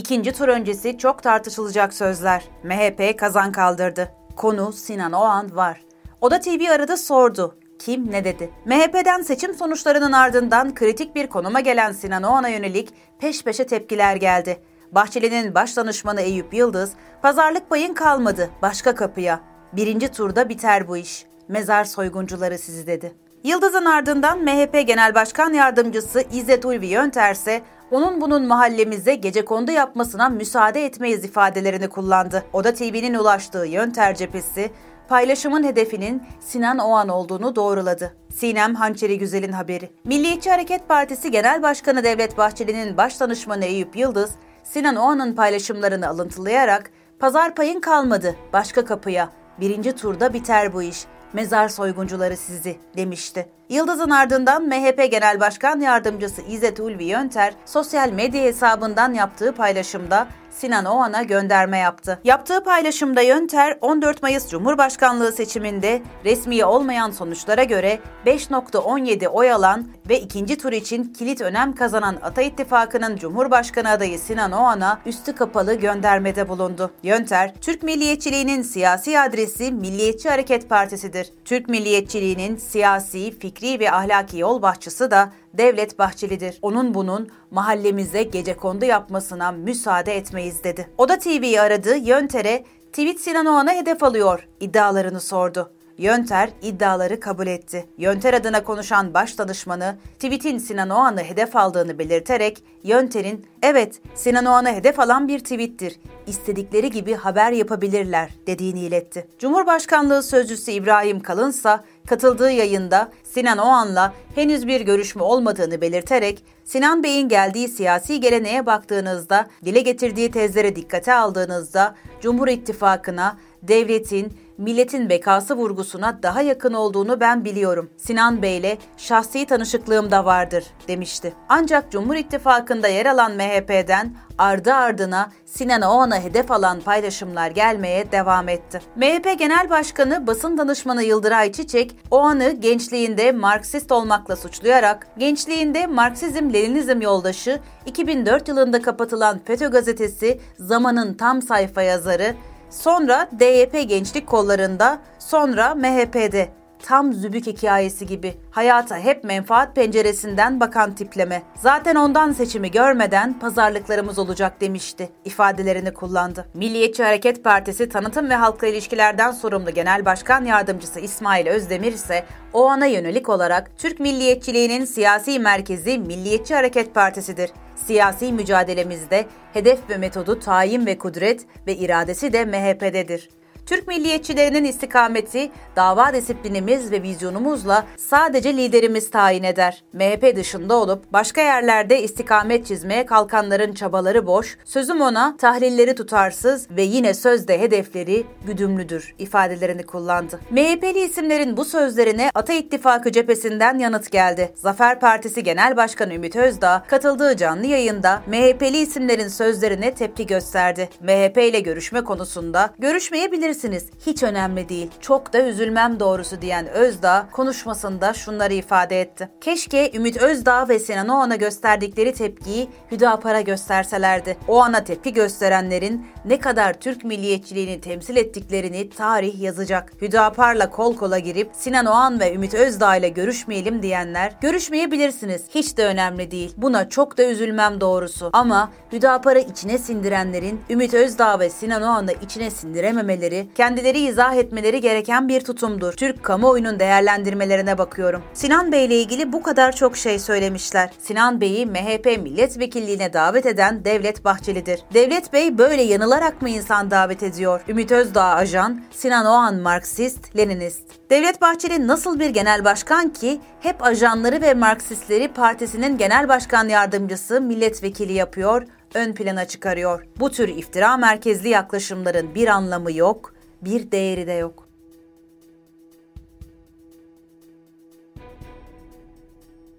İkinci tur öncesi çok tartışılacak sözler. MHP kazan kaldırdı. Konu Sinan Oğan var. Oda TV aradı sordu. Kim ne dedi? MHP'den seçim sonuçlarının ardından kritik bir konuma gelen Sinan Oğan'a yönelik peş peşe tepkiler geldi. Bahçeli'nin baş danışmanı Eyüp Yıldız, pazarlık payın kalmadı, başka kapıya. Birinci turda biter bu iş. Mezar soyguncuları sizi dedi. Yıldız'ın ardından MHP Genel Başkan Yardımcısı İzzet Ulvi Yönter ise onun bunun mahallemize gece kondu yapmasına müsaade etmeyiz ifadelerini kullandı. Oda TV'nin ulaştığı Yönter cephesi paylaşımın hedefinin Sinan Oğan olduğunu doğruladı. Sinem Hançeri Güzel'in haberi. Milliyetçi Hareket Partisi Genel Başkanı Devlet Bahçeli'nin baş danışmanı Eyüp Yıldız, Sinan Oğan'ın paylaşımlarını alıntılayarak "Pazar payın kalmadı, başka kapıya. Birinci turda biter bu iş mezar soyguncuları sizi demişti. Yıldız'ın ardından MHP Genel Başkan Yardımcısı İzzet Ulvi Yönter sosyal medya hesabından yaptığı paylaşımda Sinan Oğan'a gönderme yaptı. Yaptığı paylaşımda Yönter 14 Mayıs Cumhurbaşkanlığı seçiminde resmi olmayan sonuçlara göre 5.17 oy alan ve ikinci tur için kilit önem kazanan Ata İttifakı'nın Cumhurbaşkanı adayı Sinan Oğan'a üstü kapalı göndermede bulundu. Yönter, Türk milliyetçiliğinin siyasi adresi Milliyetçi Hareket Partisi'dir. Türk milliyetçiliğinin siyasi, fikri ve ahlaki yol bahçısı da Devlet Bahçeli'dir. Onun bunun mahallemize gece kondu yapmasına müsaade etmeyiz dedi. Oda TV'yi aradı, Yönter'e tweet Sinan Oğan'a hedef alıyor iddialarını sordu. Yönter iddiaları kabul etti. Yönter adına konuşan baş danışmanı tweetin Sinan Oğan'ı hedef aldığını belirterek Yönter'in evet Sinan Oğan'ı hedef alan bir tweettir. İstedikleri gibi haber yapabilirler dediğini iletti. Cumhurbaşkanlığı sözcüsü İbrahim Kalınsa katıldığı yayında Sinan Oğan'la henüz bir görüşme olmadığını belirterek Sinan Bey'in geldiği siyasi geleneğe baktığınızda, dile getirdiği tezlere dikkate aldığınızda Cumhur İttifakı'na, devletin, milletin bekası vurgusuna daha yakın olduğunu ben biliyorum. Sinan Bey'le şahsi tanışıklığım da vardır demişti. Ancak Cumhur İttifakı'nda yer alan MHP'den ardı ardına Sinan Oğan'a hedef alan paylaşımlar gelmeye devam etti. MHP Genel Başkanı basın danışmanı Yıldıray Çiçek, Oğan'ı gençliğinde Marksist olmakla suçlayarak gençliğinde Marksizm-Leninizm yoldaşı 2004 yılında kapatılan FETÖ gazetesi Zaman'ın tam sayfa yazarı Sonra DYP gençlik kollarında, sonra MHP'de. Tam zübük hikayesi gibi. Hayata hep menfaat penceresinden bakan tipleme. Zaten ondan seçimi görmeden pazarlıklarımız olacak demişti. ifadelerini kullandı. Milliyetçi Hareket Partisi Tanıtım ve Halkla İlişkilerden sorumlu Genel Başkan Yardımcısı İsmail Özdemir ise o ana yönelik olarak Türk milliyetçiliğinin siyasi merkezi Milliyetçi Hareket Partisi'dir. Siyasi mücadelemizde hedef ve metodu tayin ve kudret ve iradesi de MHP'dedir. Türk milliyetçilerinin istikameti, dava disiplinimiz ve vizyonumuzla sadece liderimiz tayin eder. MHP dışında olup başka yerlerde istikamet çizmeye kalkanların çabaları boş, sözüm ona tahlilleri tutarsız ve yine sözde hedefleri güdümlüdür ifadelerini kullandı. MHP'li isimlerin bu sözlerine Ata İttifakı cephesinden yanıt geldi. Zafer Partisi Genel Başkanı Ümit Özdağ katıldığı canlı yayında MHP'li isimlerin sözlerine tepki gösterdi. MHP ile görüşme konusunda görüşmeyebilirsiniz üzülmelisiniz. Hiç önemli değil. Çok da üzülmem doğrusu diyen Özdağ konuşmasında şunları ifade etti. Keşke Ümit Özdağ ve Sinan Oğan'a gösterdikleri tepkiyi Hüdapar'a gösterselerdi. O ana tepki gösterenlerin ne kadar Türk milliyetçiliğini temsil ettiklerini tarih yazacak. Hüdapar'la kol kola girip Sinan Oğan ve Ümit Özdağ ile görüşmeyelim diyenler görüşmeyebilirsiniz. Hiç de önemli değil. Buna çok da üzülmem doğrusu. Ama Hüdapar'ı içine sindirenlerin Ümit Özdağ ve Sinan Oğan'ı içine sindirememeleri kendileri izah etmeleri gereken bir tutumdur. Türk kamuoyunun değerlendirmelerine bakıyorum. Sinan Bey ile ilgili bu kadar çok şey söylemişler. Sinan Bey'i MHP milletvekilliğine davet eden Devlet Bahçeli'dir. Devlet Bey böyle yanılarak mı insan davet ediyor? Ümit Özdağ ajan, Sinan Oğan Marksist, Leninist. Devlet Bahçeli nasıl bir genel başkan ki hep ajanları ve Marksistleri partisinin genel başkan yardımcısı milletvekili yapıyor, ön plana çıkarıyor. Bu tür iftira merkezli yaklaşımların bir anlamı yok, bir değeri de yok.